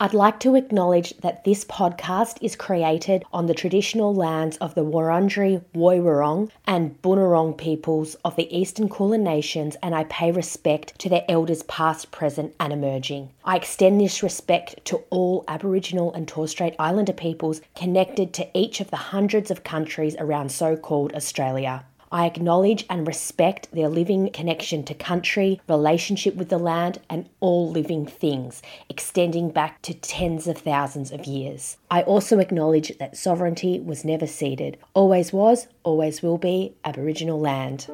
I'd like to acknowledge that this podcast is created on the traditional lands of the Wurundjeri Woiwurrung and Bunurong peoples of the Eastern Kulin Nations, and I pay respect to their elders past, present, and emerging. I extend this respect to all Aboriginal and Torres Strait Islander peoples connected to each of the hundreds of countries around so called Australia. I acknowledge and respect their living connection to country, relationship with the land, and all living things, extending back to tens of thousands of years. I also acknowledge that sovereignty was never ceded, always was, always will be Aboriginal land.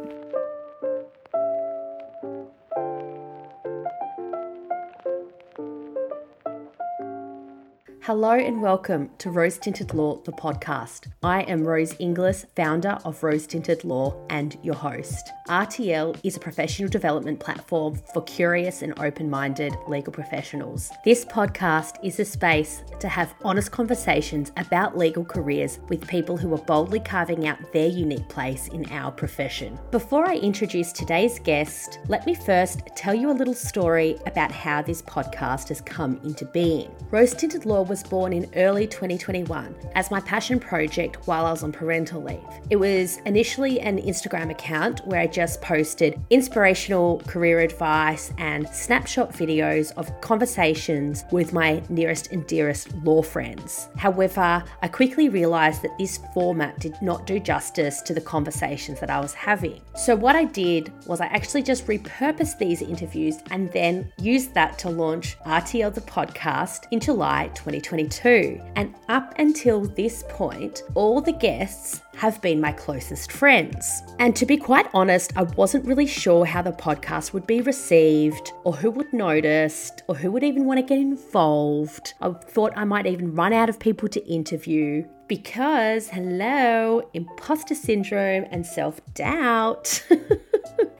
Hello and welcome to Rose Tinted Law, the podcast. I am Rose Inglis, founder of Rose Tinted Law and your host. RTL is a professional development platform for curious and open minded legal professionals. This podcast is a space to have honest conversations about legal careers with people who are boldly carving out their unique place in our profession. Before I introduce today's guest, let me first tell you a little story about how this podcast has come into being. Rose Tinted Law was born in early 2021 as my passion project while I was on parental leave. It was initially an Instagram account where I just posted inspirational career advice and snapshot videos of conversations with my nearest and dearest law friends. However, I quickly realized that this format did not do justice to the conversations that I was having. So, what I did was I actually just repurposed these interviews and then used that to launch RTL the podcast in July 2020. 2022. And up until this point, all the guests have been my closest friends. And to be quite honest, I wasn't really sure how the podcast would be received, or who would notice, or who would even want to get involved. I thought I might even run out of people to interview because, hello, imposter syndrome and self doubt.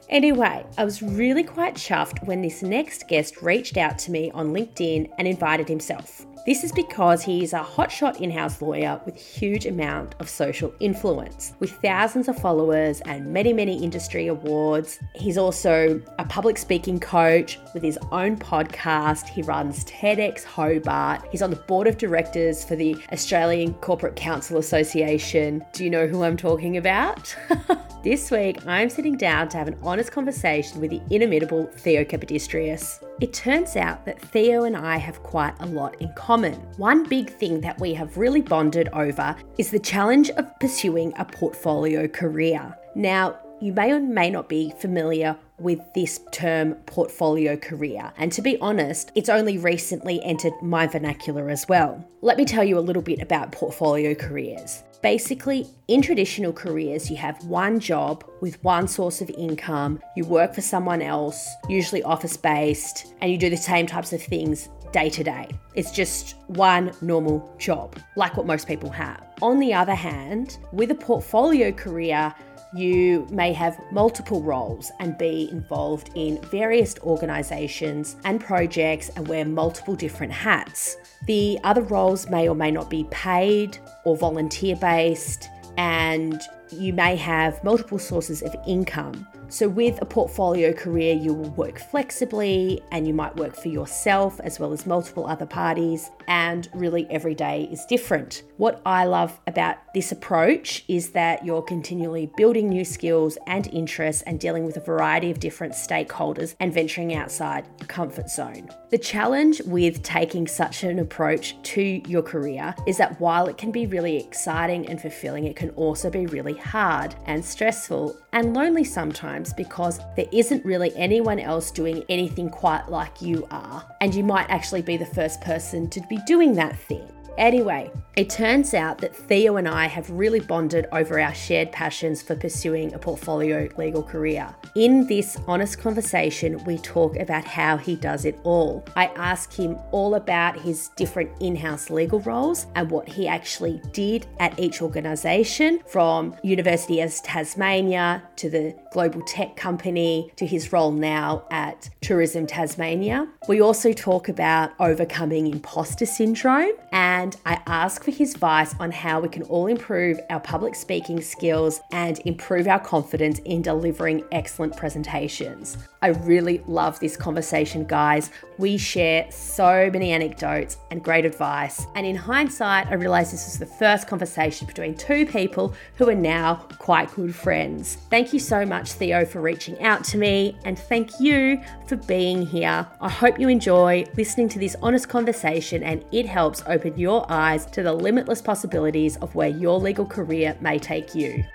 Anyway, I was really quite chuffed when this next guest reached out to me on LinkedIn and invited himself. This is because he is a hotshot in house lawyer with huge amount of social influence. With thousands of followers and many, many industry awards, he's also a public speaking coach with his own podcast. He runs TEDx Hobart. He's on the board of directors for the Australian Corporate Counsel Association. Do you know who I'm talking about? this week, I'm sitting down to have an honest conversation with the inimitable Theo Kapodistrias. It turns out that Theo and I have quite a lot in common. One big thing that we have really bonded over is the challenge of pursuing a portfolio career. Now, you may or may not be familiar with this term portfolio career. And to be honest, it's only recently entered my vernacular as well. Let me tell you a little bit about portfolio careers. Basically, in traditional careers, you have one job with one source of income, you work for someone else, usually office based, and you do the same types of things day to day. It's just one normal job, like what most people have. On the other hand, with a portfolio career, you may have multiple roles and be involved in various organisations and projects and wear multiple different hats. The other roles may or may not be paid or volunteer based, and you may have multiple sources of income. So, with a portfolio career, you will work flexibly and you might work for yourself as well as multiple other parties, and really every day is different. What I love about this approach is that you're continually building new skills and interests and dealing with a variety of different stakeholders and venturing outside your comfort zone. The challenge with taking such an approach to your career is that while it can be really exciting and fulfilling, it can also be really hard and stressful and lonely sometimes because there isn't really anyone else doing anything quite like you are. And you might actually be the first person to be doing that thing. Anyway, it turns out that Theo and I have really bonded over our shared passions for pursuing a portfolio legal career. In this honest conversation, we talk about how he does it all. I ask him all about his different in house legal roles and what he actually did at each organisation from University of Tasmania to the global tech company to his role now at Tourism Tasmania. We also talk about overcoming imposter syndrome and and I ask for his advice on how we can all improve our public speaking skills and improve our confidence in delivering excellent presentations. I really love this conversation, guys. We share so many anecdotes and great advice. And in hindsight, I realized this was the first conversation between two people who are now quite good friends. Thank you so much, Theo, for reaching out to me, and thank you for being here. I hope you enjoy listening to this honest conversation and it helps open your eyes to the limitless possibilities of where your legal career may take you.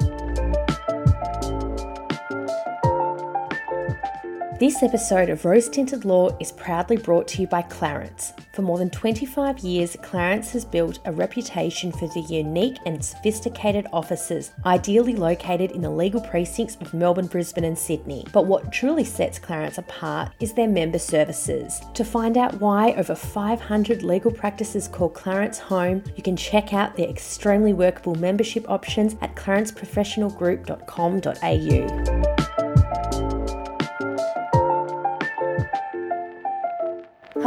This episode of Rose Tinted Law is proudly brought to you by Clarence. For more than 25 years, Clarence has built a reputation for the unique and sophisticated offices, ideally located in the legal precincts of Melbourne, Brisbane, and Sydney. But what truly sets Clarence apart is their member services. To find out why over 500 legal practices call Clarence home, you can check out their extremely workable membership options at clarenceprofessionalgroup.com.au.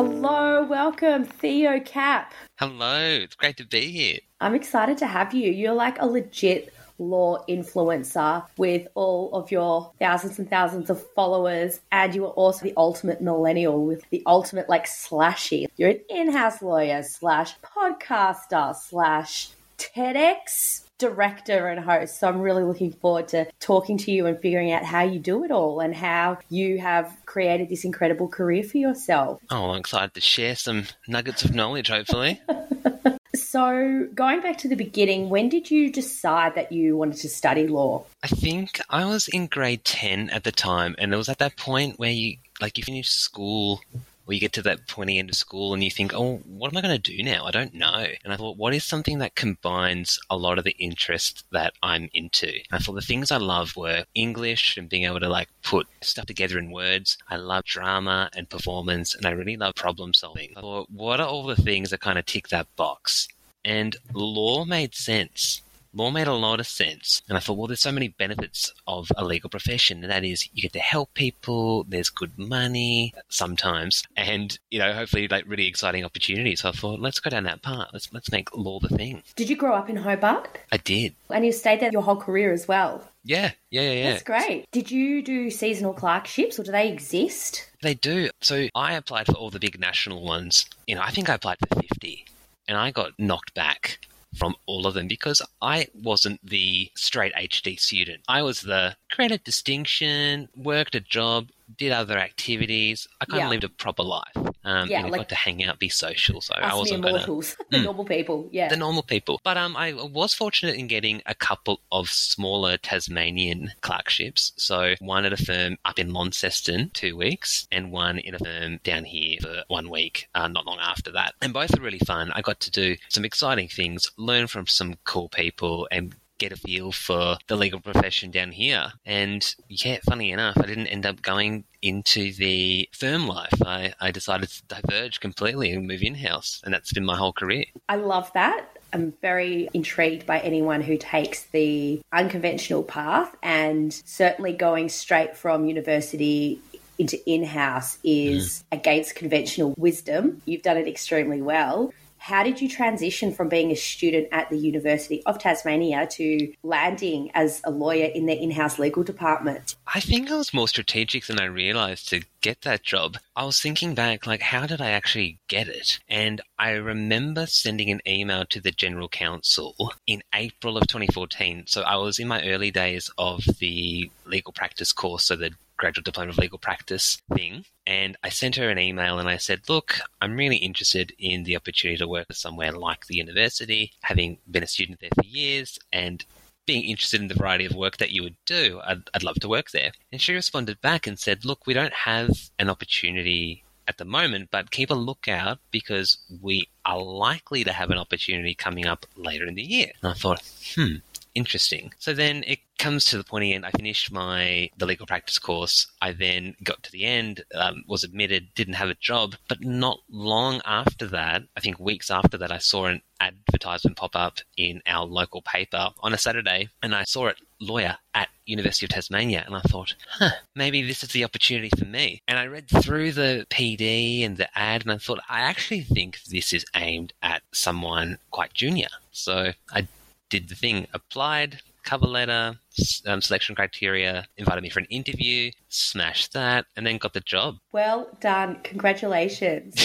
Hello, welcome, Theo Kap. Hello, it's great to be here. I'm excited to have you. You're like a legit law influencer with all of your thousands and thousands of followers, and you are also the ultimate millennial with the ultimate like slashy. You're an in-house lawyer slash podcaster slash TEDx director and host. So I'm really looking forward to talking to you and figuring out how you do it all and how you have created this incredible career for yourself. Oh, I'm excited to share some nuggets of knowledge, hopefully. so, going back to the beginning, when did you decide that you wanted to study law? I think I was in grade 10 at the time, and it was at that point where you like you finish school or you get to that pointy end of school and you think, oh, what am I going to do now? I don't know. And I thought, what is something that combines a lot of the interests that I'm into? And I thought the things I loved were English and being able to like put stuff together in words. I love drama and performance and I really love problem solving. I thought, what are all the things that kind of tick that box? And law made sense law made a lot of sense. And I thought, well, there's so many benefits of a legal profession. And that is you get to help people, there's good money sometimes, and, you know, hopefully like really exciting opportunities. So I thought, let's go down that path. Let's, let's make law the thing. Did you grow up in Hobart? I did. And you stayed there your whole career as well? Yeah, yeah, yeah, yeah. That's great. Did you do seasonal clerkships or do they exist? They do. So I applied for all the big national ones. You know, I think I applied for 50 and I got knocked back from all of them because I wasn't the straight HD student. I was the credit distinction, worked a job, did other activities. I kind yeah. of lived a proper life. Um, yeah, like got to hang out, be social. So I wasn't immortals, gonna, the mm, normal people. Yeah, the normal people. But um, I was fortunate in getting a couple of smaller Tasmanian clerkships. So one at a firm up in Launceston, two weeks, and one in a firm down here for one week. Uh, not long after that, and both were really fun. I got to do some exciting things, learn from some cool people, and get a feel for the legal profession down here. And yeah, funny enough, I didn't end up going into the firm life. I, I decided to diverge completely and move in house, and that's been my whole career. I love that. I'm very intrigued by anyone who takes the unconventional path, and certainly going straight from university into in house is mm. against conventional wisdom. You've done it extremely well. How did you transition from being a student at the University of Tasmania to landing as a lawyer in their in house legal department? I think I was more strategic than I realized to get that job. I was thinking back, like, how did I actually get it? And I remember sending an email to the General Counsel in April of 2014. So I was in my early days of the legal practice course, so the graduate diploma of legal practice thing. And I sent her an email and I said, Look, I'm really interested in the opportunity to work somewhere like the university, having been a student there for years and being interested in the variety of work that you would do. I'd, I'd love to work there. And she responded back and said, Look, we don't have an opportunity at the moment, but keep a lookout because we are likely to have an opportunity coming up later in the year. And I thought, hmm, interesting. So then it comes to the pointy end. I finished my the legal practice course. I then got to the end, um, was admitted, didn't have a job, but not long after that, I think weeks after that, I saw an advertisement pop up in our local paper on a Saturday, and I saw it lawyer at University of Tasmania, and I thought, huh, maybe this is the opportunity for me. And I read through the PD and the ad, and I thought, I actually think this is aimed at someone quite junior. So I did the thing, applied, cover letter, um, selection criteria, invited me for an interview, smashed that, and then got the job. Well done. Congratulations.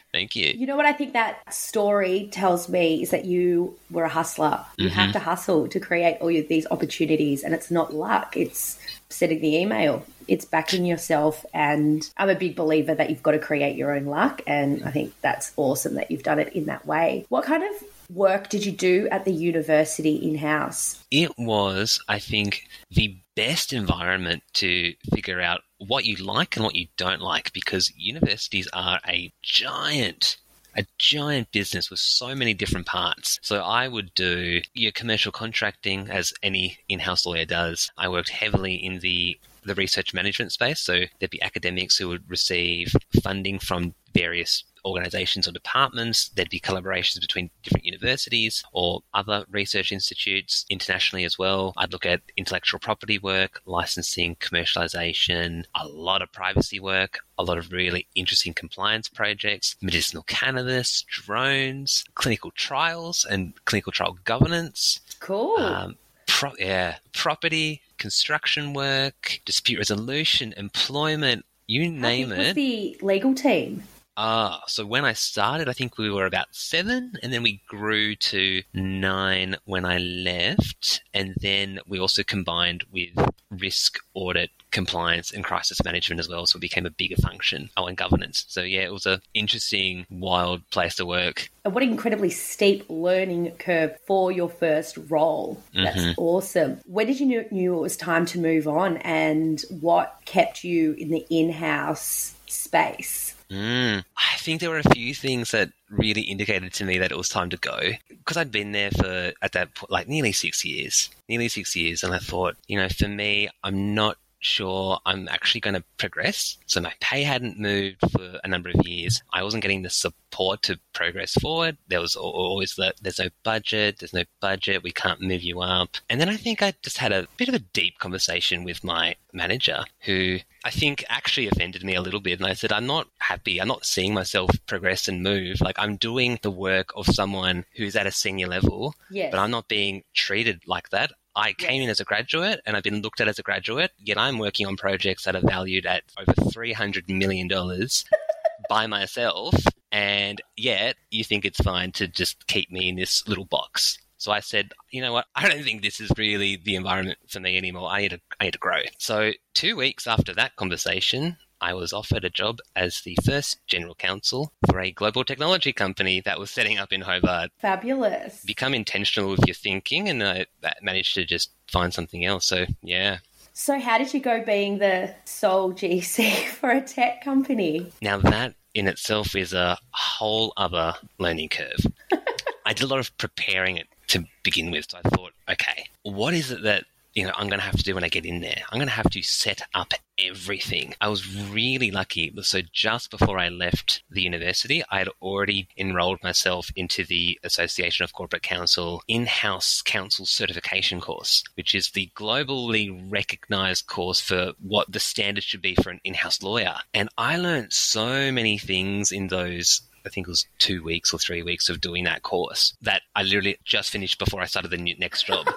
Thank you. You know what I think that story tells me is that you were a hustler. You mm-hmm. have to hustle to create all these opportunities, and it's not luck, it's sending the email. It's backing yourself, and I'm a big believer that you've got to create your own luck, and I think that's awesome that you've done it in that way. What kind of work did you do at the university in house? It was, I think, the best environment to figure out what you like and what you don't like because universities are a giant a giant business with so many different parts. So I would do your commercial contracting as any in-house lawyer does. I worked heavily in the the research management space. So there'd be academics who would receive funding from various organizations or departments. There'd be collaborations between different universities or other research institutes internationally as well. I'd look at intellectual property work, licensing, commercialization, a lot of privacy work, a lot of really interesting compliance projects, medicinal cannabis, drones, clinical trials and clinical trial governance. Cool. Um, pro- yeah, property, construction work, dispute resolution, employment, you name it. Was the legal team? Ah, so when I started, I think we were about seven, and then we grew to nine when I left, and then we also combined with risk audit, compliance, and crisis management as well. So it became a bigger function. Oh, and governance. So yeah, it was an interesting, wild place to work. And what an incredibly steep learning curve for your first role. That's mm-hmm. awesome. When did you know, knew it was time to move on, and what kept you in the in-house space? Mm, I think there were a few things that really indicated to me that it was time to go because I'd been there for at that point like nearly six years, nearly six years, and I thought, you know, for me, I'm not sure I'm actually going to progress. So my pay hadn't moved for a number of years. I wasn't getting the support to progress forward. There was always the there's no budget, there's no budget, we can't move you up. And then I think I just had a bit of a deep conversation with my manager who I think actually offended me a little bit. And I said, I'm not happy. I'm not seeing myself progress and move. Like I'm doing the work of someone who's at a senior level, yes. but I'm not being treated like that. I came in as a graduate and I've been looked at as a graduate, yet I'm working on projects that are valued at over $300 million by myself. And yet you think it's fine to just keep me in this little box. So I said, you know what? I don't think this is really the environment for me anymore. I need to, I need to grow. So two weeks after that conversation, I was offered a job as the first general counsel for a global technology company that was setting up in Hobart. Fabulous. Become intentional with your thinking, and uh, I managed to just find something else. So, yeah. So, how did you go being the sole GC for a tech company? Now, that in itself is a whole other learning curve. I did a lot of preparing it to begin with. So I thought, okay, what is it that you know, I'm going to have to do when I get in there. I'm going to have to set up everything. I was really lucky. So just before I left the university, I had already enrolled myself into the Association of Corporate Counsel in-house counsel certification course, which is the globally recognized course for what the standard should be for an in-house lawyer. And I learned so many things in those I think it was two weeks or three weeks of doing that course that I literally just finished before I started the next job.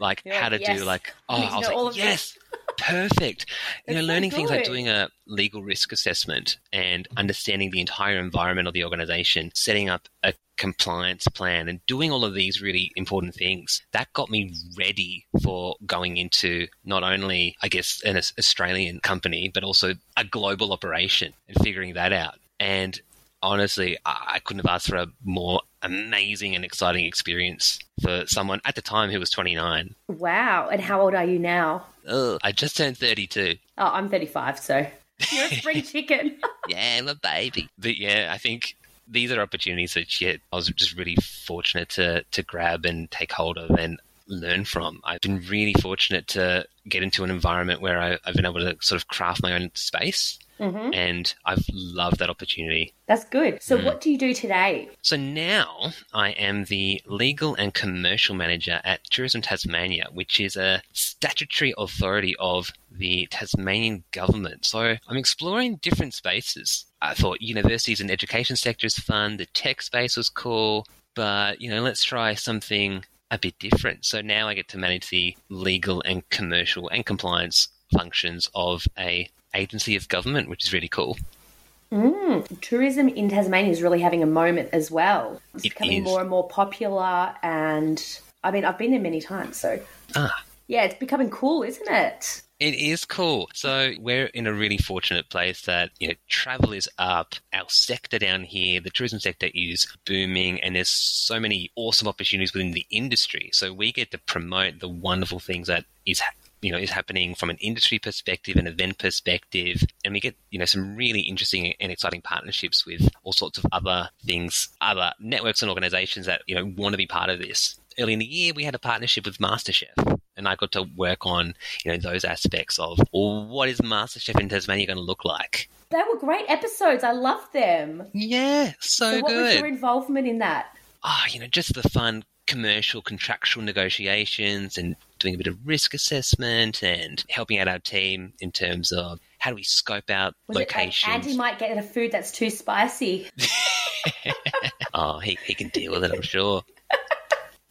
like You're how to yes. do like oh I was like yes perfect you know learning so things like doing a legal risk assessment and understanding the entire environment of the organization setting up a compliance plan and doing all of these really important things that got me ready for going into not only i guess an australian company but also a global operation and figuring that out and honestly, I couldn't have asked for a more amazing and exciting experience for someone at the time who was 29. Wow. And how old are you now? Ugh, I just turned 32. Oh, I'm 35, so you're a spring chicken. yeah, I'm a baby. But yeah, I think these are opportunities that yeah, I was just really fortunate to, to grab and take hold of. And learn from. I've been really fortunate to get into an environment where I, have been able to sort of craft my own space. Mm-hmm. And I've loved that opportunity. That's good. So, mm. what do you do today? So, now I am the legal and commercial manager at Tourism Tasmania, which is a statutory authority of the Tasmanian government. So, I'm exploring different spaces. I thought universities and education sector is fun, the tech space was cool, but you know, let's try something a bit different. So now I get to manage the legal and commercial and compliance functions of a agency of government, which is really cool. Mm, tourism in Tasmania is really having a moment as well. It's it becoming is. more and more popular, and I mean, I've been there many times, so ah. yeah, it's becoming cool, isn't it? It is cool. So we're in a really fortunate place that you know travel is up. Our sector down here, the tourism sector, is booming, and there's so many awesome opportunities within the industry. So we get to promote the wonderful things that is you know is happening from an industry perspective, an event perspective, and we get you know some really interesting and exciting partnerships with all sorts of other things, other networks and organisations that you know want to be part of this. Early in the year, we had a partnership with MasterChef and I got to work on you know those aspects of well, what is MasterChef in Tasmania going to look like. They were great episodes. I loved them. Yeah, so, so what good. was your involvement in that? Ah, oh, you know, just the fun commercial contractual negotiations and doing a bit of risk assessment and helping out our team in terms of how do we scope out Was uh, locations. It, Andy might get a food that's too spicy. oh, he, he can deal with it, I'm sure.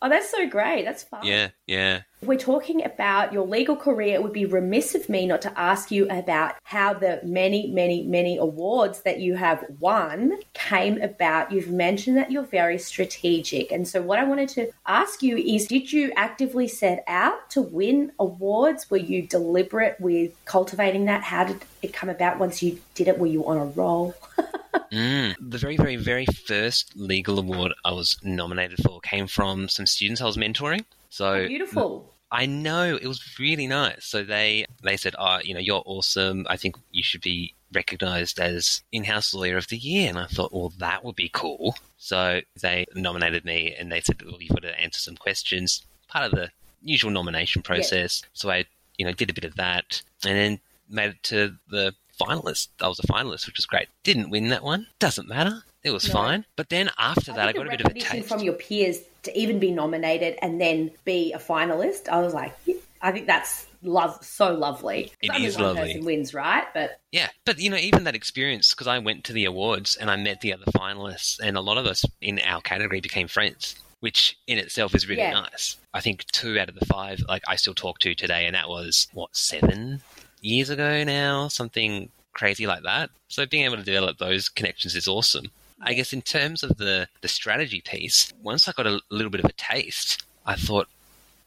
Oh, that's so great. That's fun. Yeah, yeah. We're talking about your legal career. It would be remiss of me not to ask you about how the many, many, many awards that you have won came about. You've mentioned that you're very strategic. And so, what I wanted to ask you is Did you actively set out to win awards? Were you deliberate with cultivating that? How did it come about once you did it? Were you on a roll? mm, the very, very, very first legal award I was nominated for came from some students I was mentoring. So oh, beautiful. I know it was really nice. So they they said, "Oh, you know, you're awesome. I think you should be recognized as in-house lawyer of the year." And I thought, "Well, that would be cool." So they nominated me, and they said, "Well, you've got to answer some questions." Part of the usual nomination process. So I, you know, did a bit of that, and then made it to the finalist. I was a finalist, which was great. Didn't win that one. Doesn't matter. It was no. fine. But then after that, I, I got a bit of a taste from your peers to even be nominated and then be a finalist. I was like, I think that's love so lovely. It is one lovely. Person wins, right? But yeah, but you know, even that experience because I went to the awards and I met the other finalists, and a lot of us in our category became friends. Which in itself is really yeah. nice. I think two out of the five, like I still talk to today, and that was what seven years ago now, something crazy like that. So being able to develop those connections is awesome. I guess in terms of the, the strategy piece, once I got a little bit of a taste, I thought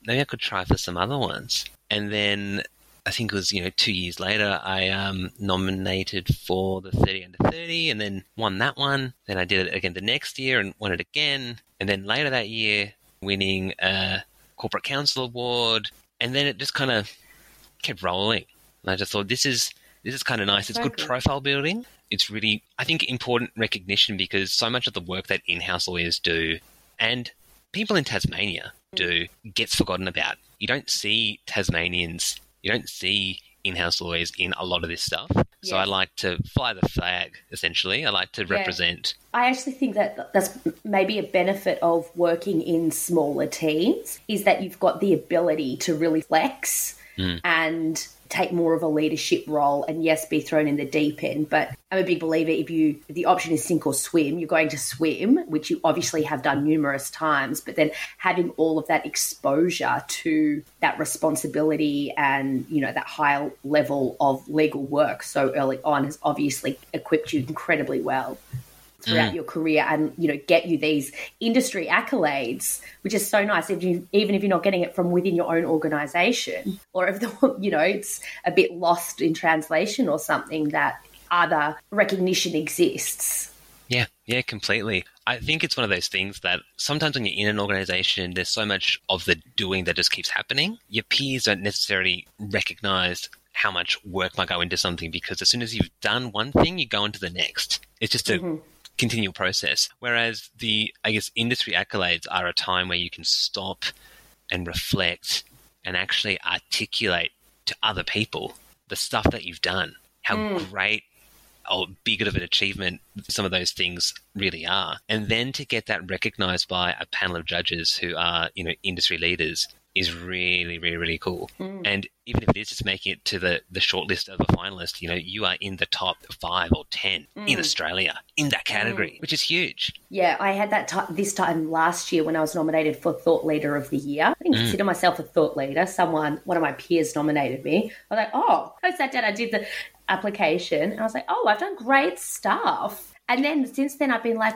maybe I could try for some other ones. And then I think it was, you know, two years later, I um, nominated for the 30 under 30 and then won that one. Then I did it again the next year and won it again. And then later that year, winning a corporate counsel award. And then it just kind of kept rolling. And I just thought this is this is kind of nice. It's good profile building. It's really, I think, important recognition because so much of the work that in-house lawyers do and people in Tasmania do gets forgotten about. You don't see Tasmanians, you don't see in-house lawyers in a lot of this stuff. So I like to fly the flag. Essentially, I like to represent. Yeah. I actually think that that's maybe a benefit of working in smaller teams is that you've got the ability to really flex mm. and take more of a leadership role and yes be thrown in the deep end. But i'm a big believer if you if the option is sink or swim you're going to swim which you obviously have done numerous times. But then having all of that exposure to that responsibility and you know that high level of legal work so early on has obviously equipped you incredibly well throughout mm. your career and you know get you these industry accolades which is so nice if you even if you're not getting it from within your own organization or if the you know it's a bit lost in translation or something that other recognition exists yeah yeah completely I think it's one of those things that sometimes when you're in an organization, there's so much of the doing that just keeps happening. Your peers don't necessarily recognize how much work might go into something because as soon as you've done one thing, you go into the next. It's just a mm-hmm continual process. Whereas the, I guess, industry accolades are a time where you can stop and reflect and actually articulate to other people the stuff that you've done, how Mm. great or big of an achievement some of those things really are. And then to get that recognized by a panel of judges who are, you know, industry leaders is really, really, really cool. Mm. And even if it is just making it to the, the short list of a finalist, you know, you are in the top five or 10 in Mm. Australia in that category, which is huge. Yeah, I had that ti this time last year when I was nominated for Thought Leader of the Year. I didn't Mm. consider myself a thought leader. Someone, one of my peers nominated me. I was like, oh, I sat down, I did the application, and I was like, oh, I've done great stuff. And then since then, I've been like,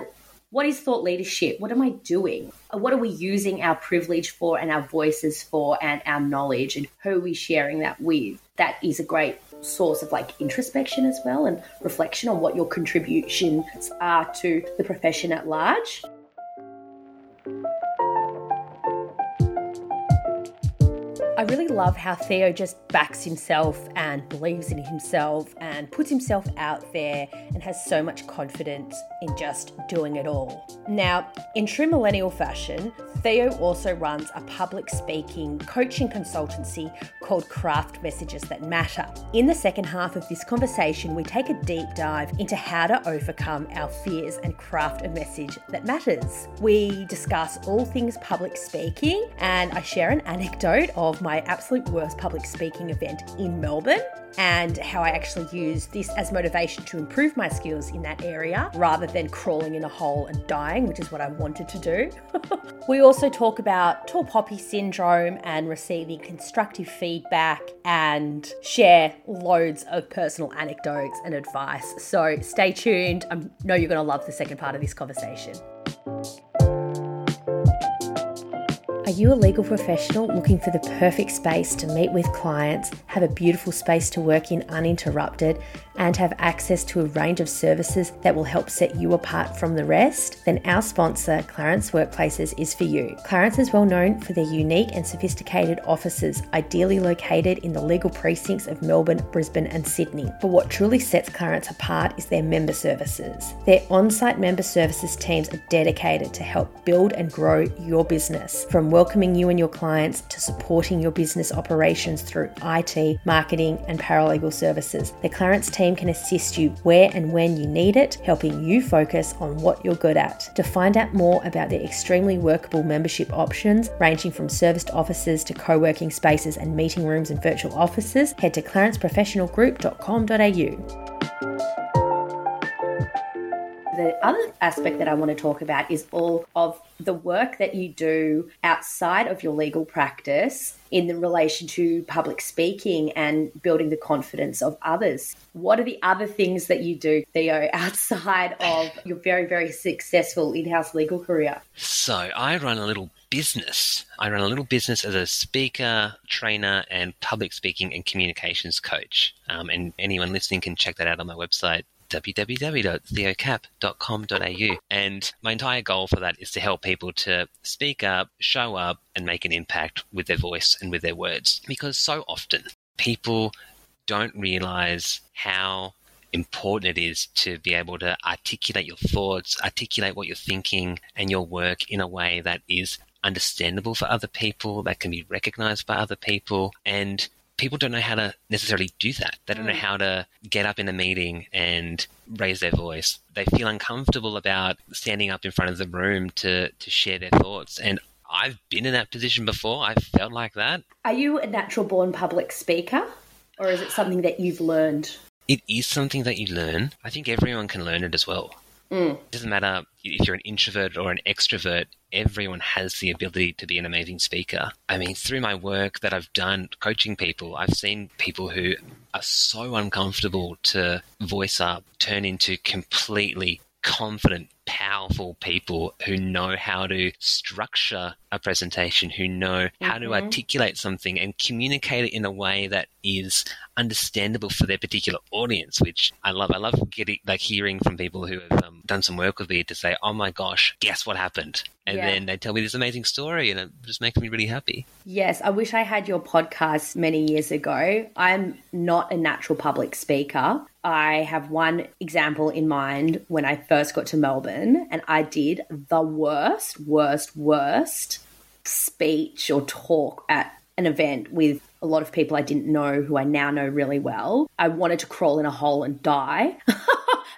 what is thought leadership? What am I doing? Uh, what are we using our privilege for and our voices for and our knowledge and who are we sharing that with? That is a great source of like introspection as well and reflection on what your contributions are to the profession at large. I really love how Theo just backs himself and believes in himself and puts himself out there and has so much confidence in just doing it all. Now, in true millennial fashion, Theo also runs a public speaking coaching consultancy called Craft Messages That Matter. In the second half of this conversation, we take a deep dive into how to overcome our fears and craft a message that matters. We discuss all things public speaking, and I share an anecdote of my absolute worst public speaking event in Melbourne and how I actually used this as motivation to improve my skills in that area rather than crawling in a hole and dying, which is what I wanted to do. we also talk about tall poppy syndrome and receiving constructive feedback and share loads of personal anecdotes and advice. So stay tuned. I know you're going to love the second part of this conversation. Are you a legal professional looking for the perfect space to meet with clients, have a beautiful space to work in uninterrupted, and have access to a range of services that will help set you apart from the rest? Then our sponsor, Clarence Workplaces, is for you. Clarence is well known for their unique and sophisticated offices, ideally located in the legal precincts of Melbourne, Brisbane, and Sydney. But what truly sets Clarence apart is their member services. Their on site member services teams are dedicated to help build and grow your business, from welcoming you and your clients to supporting your business operations through IT, marketing, and paralegal services. The Clarence team can assist you where and when you need it, helping you focus on what you're good at. To find out more about their extremely workable membership options, ranging from serviced offices to co working spaces and meeting rooms and virtual offices, head to clarenceprofessionalgroup.com.au. The other aspect that I want to talk about is all of the work that you do outside of your legal practice in the relation to public speaking and building the confidence of others. What are the other things that you do, Theo, outside of your very, very successful in house legal career? So I run a little business. I run a little business as a speaker, trainer, and public speaking and communications coach. Um, and anyone listening can check that out on my website, www.theokap.com.au. And my entire goal for that is to help people to speak up, show up, and make an impact with their voice and with their words. Because so often people don't realize how important it is to be able to articulate your thoughts, articulate what you're thinking and your work in a way that is understandable for other people, that can be recognized by other people, and people don't know how to necessarily do that. They don't know mm. how to get up in a meeting and raise their voice. They feel uncomfortable about standing up in front of the room to, to share their thoughts. And I've been in that position before. I've felt like that. Are you a natural born public speaker or is it something that you've learned? It is something that you learn. I think everyone can learn it as well. Mm. It doesn't matter if you're an introvert or an extrovert, everyone has the ability to be an amazing speaker. I mean, through my work that I've done coaching people, I've seen people who are so uncomfortable to voice up turn into completely confident, powerful people who know how to structure a presentation, who know how to Mhm. articulate something and communicate it in a way that is understandable for their particular audience, which I love. I love getting like hearing from people who have um, done some work with me to say, "Oh my gosh, guess what happened?" And Yeah. then they tell me this amazing story, and it just makes me really happy. Yes, I wish I had your podcast many years ago. I'm not a natural public speaker. I have one example in mind when I first got to Melbourne, and I did the worst, worst, worst speech or talk at an event with a lot of people I didn't know who I now know really well. I wanted to crawl in a hole and die.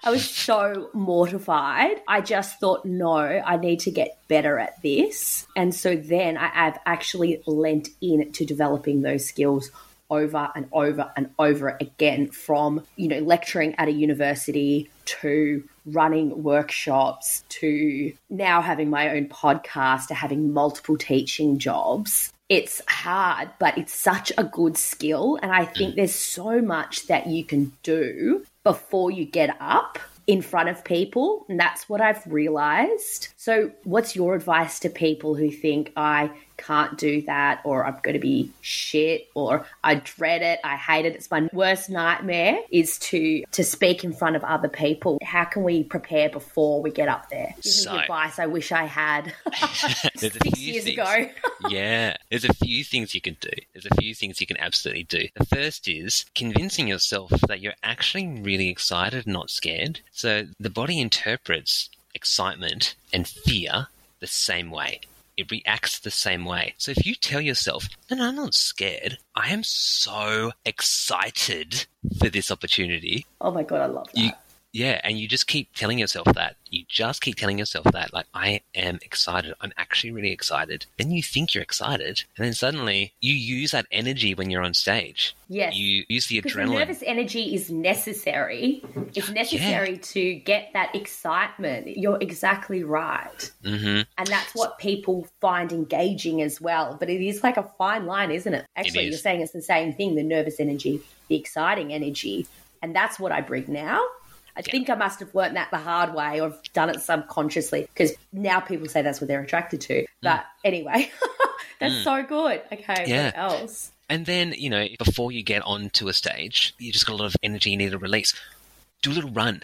I was so mortified. I just thought, no, I need to get better at this. And so then I have actually lent in to developing those skills over and over and over again from, you know, lecturing at a university to running workshops to now having my own podcast to having multiple teaching jobs it's hard, but it's such a good skill. And I think mm. there's so much that you can do before you get up in front of people. And that's what I've realized. So, what's your advice to people who think I can't do that or I'm going to be shit or I dread it, I hate it. It's my worst nightmare is to to speak in front of other people. How can we prepare before we get up there? This so, advice I wish I had six years things. ago. yeah, there's a few things you can do. There's a few things you can absolutely do. The first is convincing yourself that you're actually really excited, not scared. So the body interprets excitement and fear the same way it reacts the same way. So if you tell yourself, no, no, I'm not scared. I am so excited for this opportunity. Oh my God, I love that. You, yeah, and you just keep telling yourself that. You just keep telling yourself that, like, I am excited. I'm actually really excited. Then you think you're excited, and then suddenly you use that energy when you're on stage. Yes. You use the adrenaline. The nervous energy is necessary. It's necessary yeah. to get that excitement. You're exactly right. Mm-hmm. And that's what people find engaging as well. But it is like a fine line, isn't it? Actually, it you're saying it's the same thing the nervous energy, the exciting energy. And that's what I bring now. I yeah. think I must have learned that the hard way or done it subconsciously because now people say that's what they're attracted to. Mm. But anyway, that's mm. so good. Okay, yeah. what else? And then, you know, before you get onto a stage, you just got a lot of energy you need to release. Do a little run.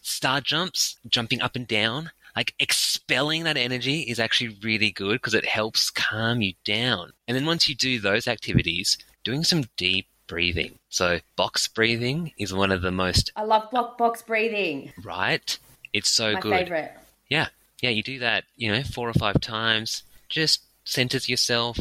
Star jumps, jumping up and down, like expelling that energy is actually really good because it helps calm you down. And then once you do those activities, doing some deep breathing. So, box breathing is one of the most. I love box box breathing. Right? It's so My good. favorite. Yeah. Yeah, you do that, you know, four or five times. Just centers yourself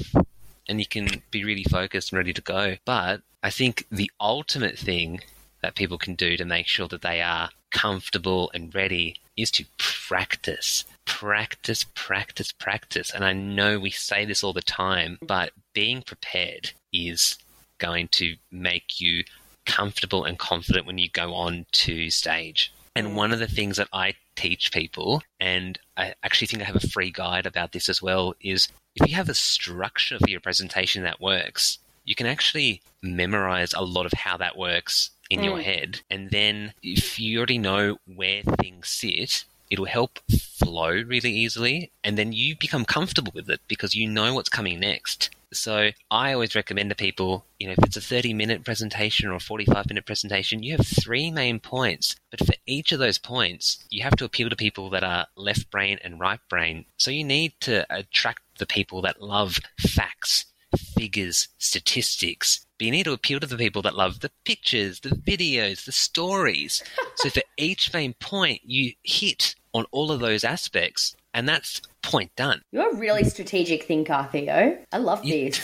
and you can be really focused and ready to go. But I think the ultimate thing that people can do to make sure that they are comfortable and ready is to practice. Practice, practice, practice. And I know we say this all the time, but being prepared is going to make you comfortable and confident when you go on to stage. And mm. one of the things that I teach people, and I actually think I have a free guide about this as well, is if you have a structure for your presentation that works, you can actually memorize a lot of how that works in mm. your head. And then if you already know where things sit, it'll help flow really easily. And then you become comfortable with it because you know what's coming next. So I always recommend to people, you know, if it's a 30 minute presentation or a 45 minute presentation, you have three main points. But for each of those points, you have to appeal to people that are left brain and right brain. So you need to attract the people that love facts, figures, statistics. But you need to appeal to the people that love the pictures, the videos, the stories. so for each main point, you hit on all of those aspects. And that's point done. You're a really strategic thinker, Theo. I love this.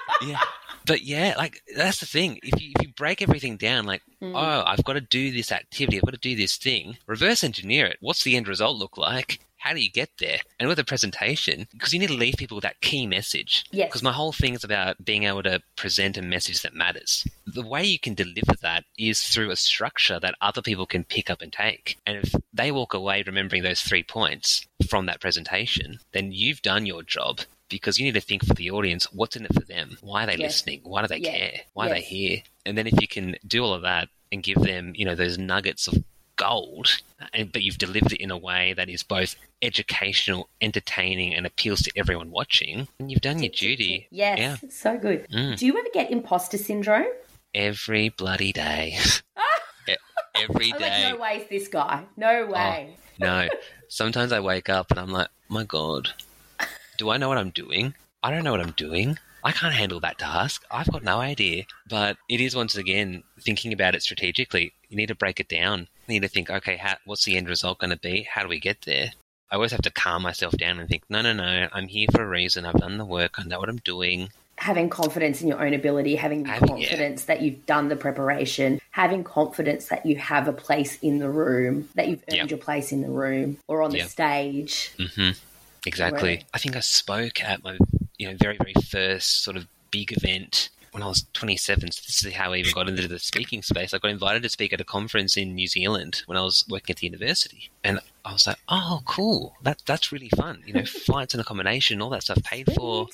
yeah. But yeah, like that's the thing. If you, if you break everything down, like, mm. oh, I've got to do this activity, I've got to do this thing, reverse engineer it. What's the end result look like? How do you get there? And with a presentation, because you need to leave people with that key message. Yes. Because my whole thing is about being able to present a message that matters. The way you can deliver that is through a structure that other people can pick up and take. And if they walk away remembering those three points from that presentation, then you've done your job because you need to think for the audience what's in it for them? Why are they yes. listening? Why do they yes. care? Why yes. are they here? And then if you can do all of that and give them, you know, those nuggets of gold, but you've delivered it in a way that is both educational, entertaining, and appeals to everyone watching, and you've done your duty. Yes, yeah. so good. Mm. Do you ever get imposter syndrome? Every bloody day. Every day. Like, no way is this guy. No oh, way. Oh, no. Sometimes I wake up and I'm like, my God, do I know what I'm doing? I don't know what I'm doing. I can't handle that task. I've got no idea. But it is once again thinking about it strategically. You need to break it down. You need to think, okay, how, what's the end result going to be? How do we get there? I always have to calm myself down and think, no, no, no, I'm here for a reason. I've done the work. I know what I'm doing. Having confidence in your own ability, having Having- yeah. confidence that you've done the preparation, having confidence that you have a place in the room, that you've earned Yep. your place in the room or on the Yep. stage. hmm Exactly. Right. I think I spoke at my, you know, very, very first sort of big event when I was 27. So this is how I even got into the speaking space. I got invited to speak at a conference in New Zealand when I was working at the university. And I was like, oh, cool. That, that's really fun. You know, flights and accommodation, all that stuff paid for.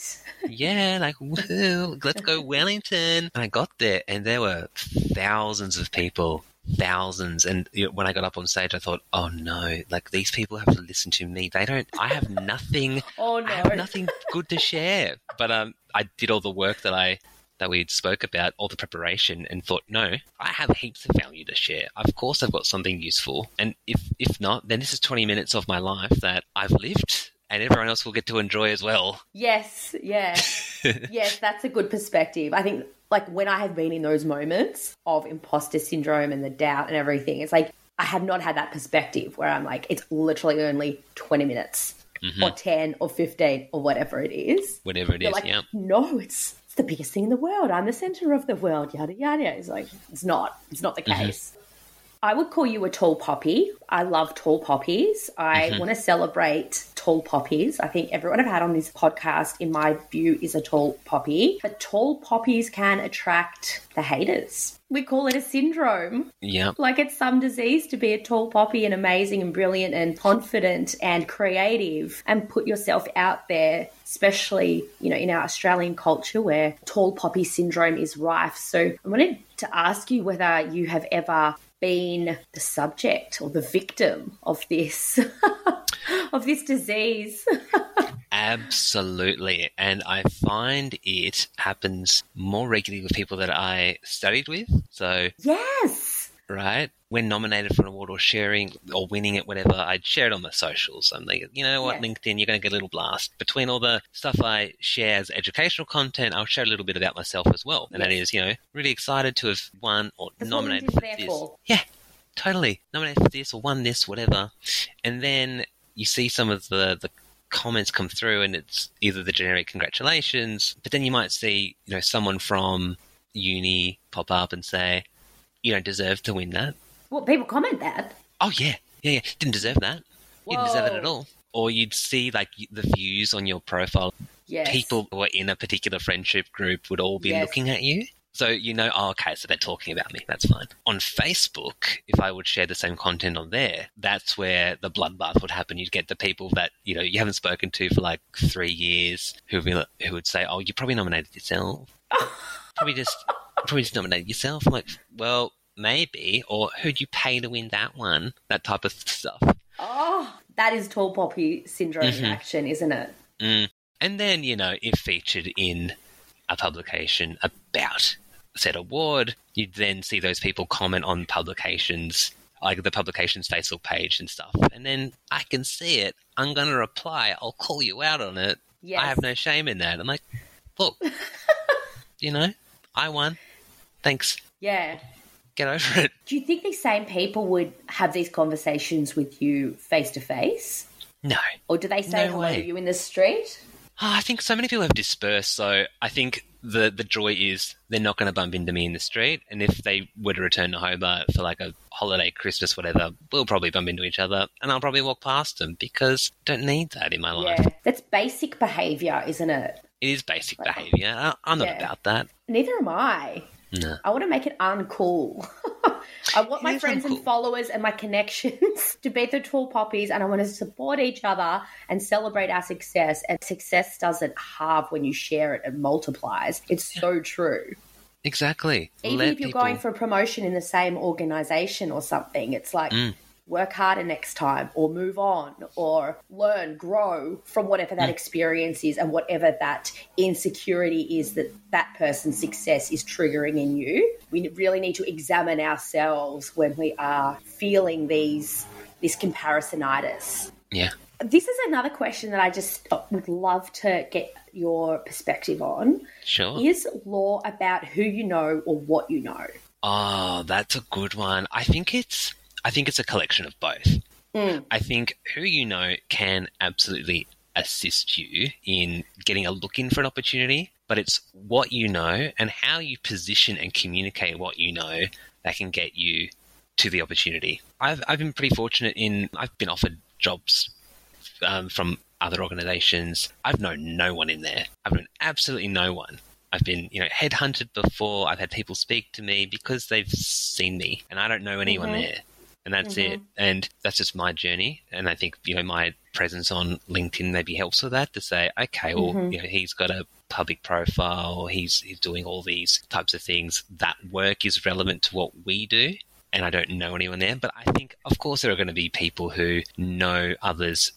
Yeah, like, woo, let's go Wellington. And I got there and there were thousands of people, thousands. And you know, when I got up on stage, I thought, oh no, like these people have to listen to me. They don't, I have nothing, Oh no. I have nothing good to share. But um, I did all the work that I, that we spoke about, all the preparation, and thought, no, I have heaps of value to share. Of course, I've got something useful, and if if not, then this is twenty minutes of my life that I've lived, and everyone else will get to enjoy as well. Yes, yeah. yes, that's a good perspective. I think like when I have been in those moments of imposter syndrome and the doubt and everything, it's like I have not had that perspective where I'm like, it's literally only 20 minutes mm-hmm. or 10 or 15 or whatever it is. Whatever it You're is, like, yeah. no, it's it's the biggest thing in the world. I'm the center of the world, yada yada. It's like it's not. It's not the mm-hmm. case. I would call you a tall poppy. I love tall poppies. I mm-hmm. want to celebrate tall poppies. I think everyone I've had on this podcast, in my view, is a tall poppy. But tall poppies can attract the haters. We call it a syndrome. Yeah. Like it's some disease to be a tall poppy and amazing and brilliant and confident and creative and put yourself out there, especially, you know, in our Australian culture where tall poppy syndrome is rife. So I wanted to ask you whether you have ever been the subject or the victim of this of this disease. Absolutely. And I find it happens more regularly with people that I studied with. So, yes. Right, when nominated for an award or sharing or winning it, whatever, I'd share it on the socials. I'm like, you know what, Yes. LinkedIn, you're going to get a little blast. Between all the stuff I share as educational content, I'll share a little bit about myself as well. And that Yes. is, you know, really excited to have won or That's nominated for this. for. Yeah, totally. Nominated for this or won this, whatever. And then you see some of the, the comments come through and it's either the generic congratulations, but then you might see, you know, someone from uni pop up and say, you don't deserve to win that. Well, people comment that. Oh yeah, yeah, yeah. Didn't deserve that. You didn't deserve it at all. Or you'd see like the views on your profile. Yes. People who are in a particular friendship group would all be Yes. looking at you. So you know, oh, okay, so they're talking about me. That's fine. On Facebook, if I would share the same content on there, that's where the bloodbath would happen. You'd get the people that you know you haven't spoken to for like three years, who would like- who would say, "Oh, you probably nominated yourself. probably just probably just nominated yourself." I'm like, well, maybe. Or who'd you pay to win that one? That type of stuff. Oh, that is tall poppy syndrome in Mhm. action, isn't it? Mm. And then, you know, if featured in a publication about said award, you'd then see those people comment on publications, like the publication's Facebook page and stuff. And then I can see it. I'm going to reply. I'll call you out on it. Yes. I have no shame in that. I'm like, look, you know, I won. Thanks. Yeah. Get over it. Do you think these same people would have these conversations with you face to face? No. Or do they say No hello way. to you in the street? Oh, I think so many people have dispersed, so I think the the joy is they're not going to bump into me in the street, and if they were to return to Hobart for like a holiday, Christmas, whatever, we'll probably bump into each other, and I'll probably walk past them because I don't need that in my life. Yeah. That's basic behavior, isn't it? It is basic behaviour. I- I'm not Yeah. about that. Neither am I. No. I want to make it uncool. I want my friends and followers and my connections to be the tall poppies, and I want to support each other and celebrate our success. And success doesn't halve when you share it; it multiplies. It's so true. Exactly. Even Let if you're people- going for a promotion in the same organization or something, it's like Mm. Work harder next time or move on or learn, grow from whatever Mm. that experience is and whatever that insecurity is that that person's success is triggering in you. We really need to examine ourselves when we are feeling these this comparisonitis. Yeah. This is another question that I just would love to get your perspective on. Sure. Is law about who you know or what you know? Oh, that's a good one. I think it's I think it's a collection of both. Mm. I think who you know can absolutely assist you in getting a look in for an opportunity, but it's what you know and how you position and communicate what you know that can get you to the opportunity. I've, I've been pretty fortunate in, I've been offered jobs um, from other organizations. I've known no one in there. I've known absolutely no one. I've been, you know, headhunted before. I've had people speak to me because they've seen me and I don't know anyone Mhm. there. And that's Mhm. it. And that's just my journey. And I think, you know, my presence on LinkedIn maybe helps with that to say, okay, well, Mhm. you know, he's got a public profile, he's he's doing all these types of things. That work is relevant to what we do. And I don't know anyone there. But I think of course there are going to be people who know others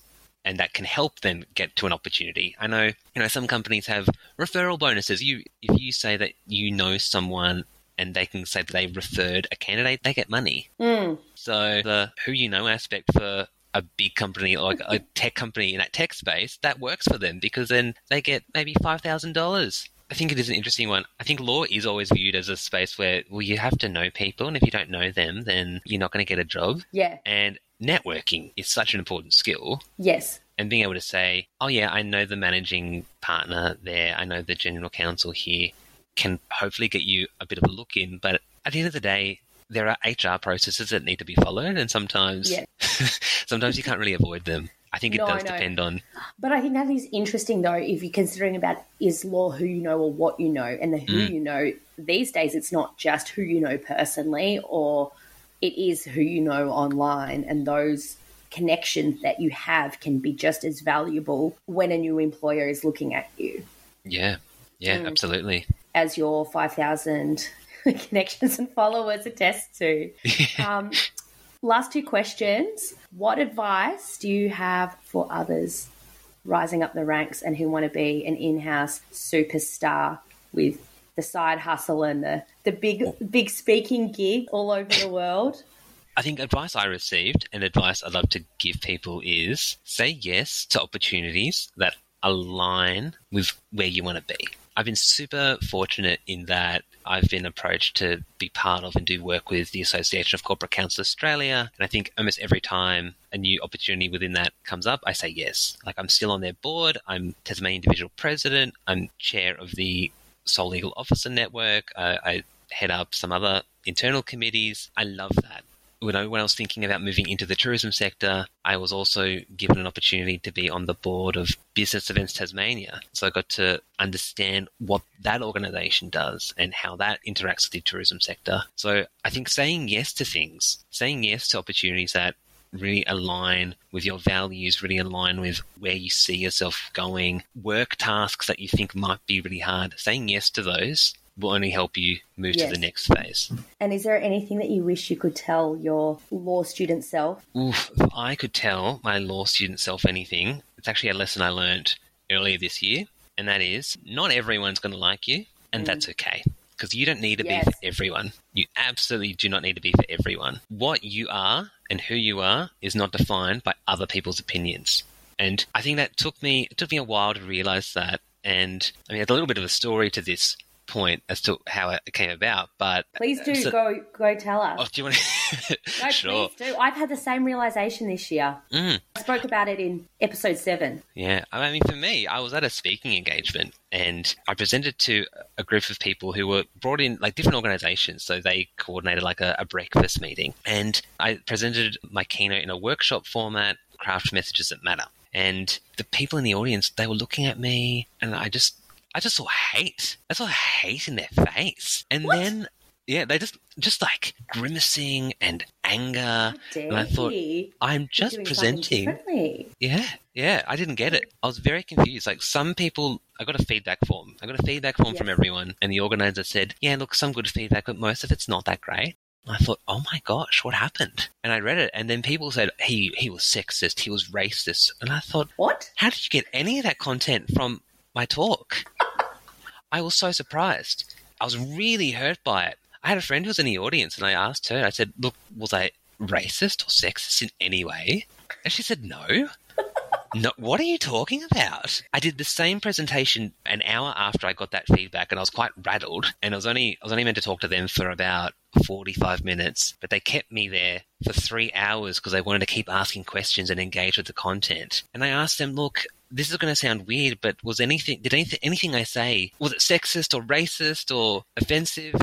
and that can help them get to an opportunity. I know, you know, some companies have referral bonuses. You if you say that you know someone and they can say that they referred a candidate, they get money. Mm. So the who you know aspect for a big company like a tech company in that tech space, that works for them because then they get maybe five thousand dollars. I think it is an interesting one. I think law is always viewed as a space where well you have to know people and if you don't know them then you're not going to get a job. Yeah. And networking is such an important skill Yes. and being able to say, "Oh yeah, I know the managing partner there. I know the general counsel here," can hopefully get you a bit of a look in. But at the end of the day, there are HR processes that need to be followed, and sometimes, Yeah. sometimes you can't really avoid them. I think it No, does depend on. But I think that is interesting, though, if you're considering about is law who you know or what you know, and the who Mm. you know these days, it's not just who you know personally, or it is who you know online, and those connections that you have can be just as valuable when a new employer is looking at you Yeah, yeah, Mm. absolutely. As your 5,000 connections and followers attest to. Um, last two questions. What advice do you have for others rising up the ranks and who want to be an in house superstar with the side hustle and the, the big, big speaking gig all over the world? I think advice I received and advice I'd love to give people is say yes to opportunities that align with where you want to be. I've been super fortunate in that I've been approached to be part of and do work with the Association of Corporate Counsel Australia. And I think almost every time a new opportunity within that comes up, I say yes. Like I'm still on their board, I'm Tasmanian Divisional President, I'm chair of the Sole Legal Officer Network, uh, I head up some other internal committees. I love that when I, when I was thinking about moving into the tourism sector, I was also given an opportunity to be on the board of Business Events Tasmania. So I got to understand what that organization does and how that interacts with the tourism sector. So I think saying yes to things, saying yes to opportunities that really align with your values, really align with where you see yourself going, work tasks that you think might be really hard, saying yes to those will only help you move Yes. to the next phase. And is there anything that you wish you could tell your law student self? Oof, if I could tell my law student self anything, it's actually a lesson I learned earlier this year, and that is not everyone's going to like you, and that's mm. okay. Because you don't need to Yes. be for everyone. You absolutely do not need to be for everyone. What you are and who you are is not defined by other people's opinions. And I think that took me it took me a while to realize that. And I mean, there's a little bit of a story to this point as to how it came about. But Please do So- go go tell us. oh, do you want to? No, sure. please do. I've had the same realization this year. Mm. I spoke about it in episode seven. Yeah, I mean, for me, I was at a speaking engagement and I presented to a group of people who were brought in, like different organizations. So they coordinated like a, a breakfast meeting. And I presented my keynote in a workshop format, craft messages that matter. And the people in the audience, they were looking at me and I just, I just saw hate. I saw hate in their face. And What? then, yeah, they just, just like grimacing and anger. And I thought, he I'm just presenting. Yeah, yeah, I didn't get it. I was very confused. Like some people, I got a feedback form. I got a feedback form from everyone, and the organizer said, "Yeah, look, some good feedback, but most of it's not that great." I thought, "Oh my gosh, what happened?" And I read it, and then people said he he was sexist, he was racist, and I thought, What? "How did you get any of that content from my talk?" I was so surprised. I was really hurt by it. I had a friend who was in the audience, and I asked her. I said, "Look, was I racist or sexist in any way?" And she said, "No." No, what are you talking about? I did the same presentation an hour after I got that feedback, and I was quite rattled. And I was only I was only meant to talk to them for about forty five minutes, but they kept me there for three hours because they wanted to keep asking questions and engage with the content. And I asked them, look. This is going to sound weird, but was anything, did anything, anything I say, was it sexist or racist or offensive?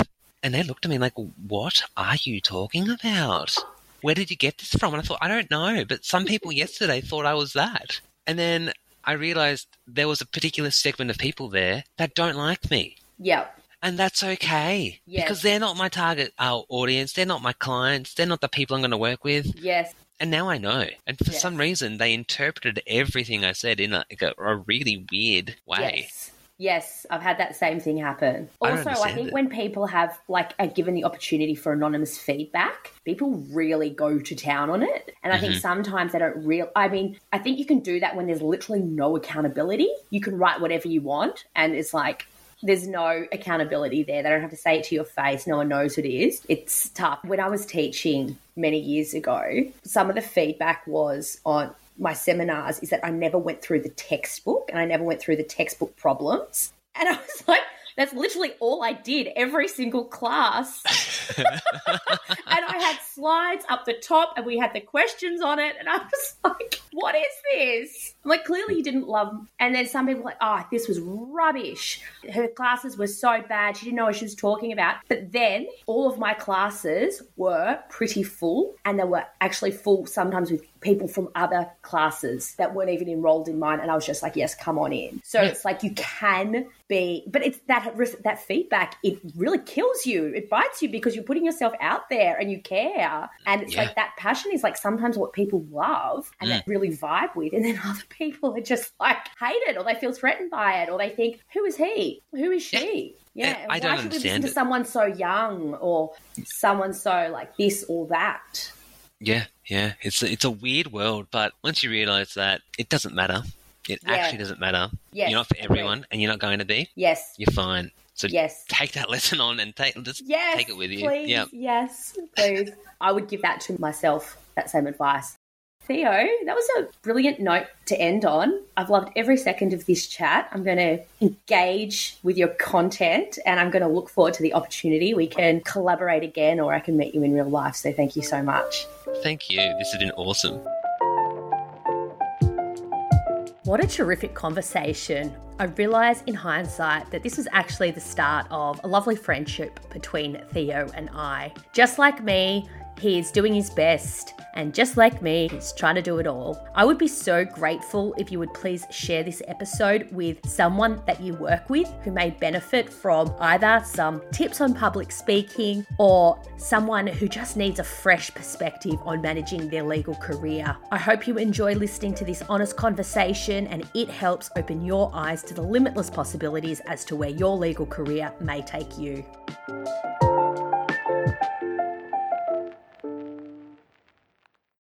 And they looked at me like, what are you talking about? Where did you get this from? And I thought, I don't know, but some people yesterday thought I was that. And then I realized there was a particular segment of people there that don't like me. Yep. And that's okay. Yes. Because they're not my target audience. They're not my clients. They're not the people I'm going to work with. Yes. And now I know. And for Yes. some reason, they interpreted everything I said in a, like a, a really weird way. Yes. Yes, I've had that same thing happen. I don't Also, I, understand think it. when people have like are given the opportunity for anonymous feedback, people really go to town on it. And I Mm-hmm. think sometimes they don't real I mean, I think you can do that when there's literally no accountability. You can write whatever you want and it's like there's no accountability there. They don't have to say it to your face. No one knows who it is. It's tough. When I was teaching many years ago, some of the feedback was on my seminars is that I never went through the textbook and I never went through the textbook problems. And I was like, that's literally all I did every single class. and I had slides up the top and we had the questions on it. And I was like, what is this? I'm like, clearly you didn't love. And then some people were like, oh, this was rubbish. Her classes were so bad. She didn't know what she was talking about. But then all of my classes were pretty full and they were actually full sometimes with people from other classes that weren't even enrolled in mine. And I was just like, yes, come on in. So it's like you can be, but it's that that feedback. It really kills you. It bites you because you're putting yourself out there and you care. And it's Yeah. like that passion is like sometimes what people love and Mm. really vibe with, and then other people are just like hate it or they feel threatened by it or they think, who is he? Who is she? Yeah, Yeah, I why don't should we listen understand to it. someone so young or someone so like this or that? Yeah, yeah. It's it's a weird world, but once you realize that, it doesn't matter. It Yeah. actually doesn't matter. Yes, you're not for everyone, and you're not going to be. Yes, You're fine. So yes. take that lesson on and take just Yes, take it with you. Please, Yeah. yes, please. I would give that to myself, that same advice. Theo, that was a brilliant note to end on. I've loved every second of this chat. I'm going to engage with your content and I'm going to look forward to the opportunity. We can collaborate again or I can meet you in real life. So thank you so much. Thank you. This has been awesome. What a terrific conversation. I realise in hindsight that this was actually the start of a lovely friendship between Theo and I. Just like me, he is doing his best, and just like me, he's trying to do it all. I would be so grateful if you would please share this episode with someone that you work with who may benefit from either some tips on public speaking or someone who just needs a fresh perspective on managing their legal career. I hope you enjoy listening to this honest conversation and it helps open your eyes to the limitless possibilities as to where your legal career may take you.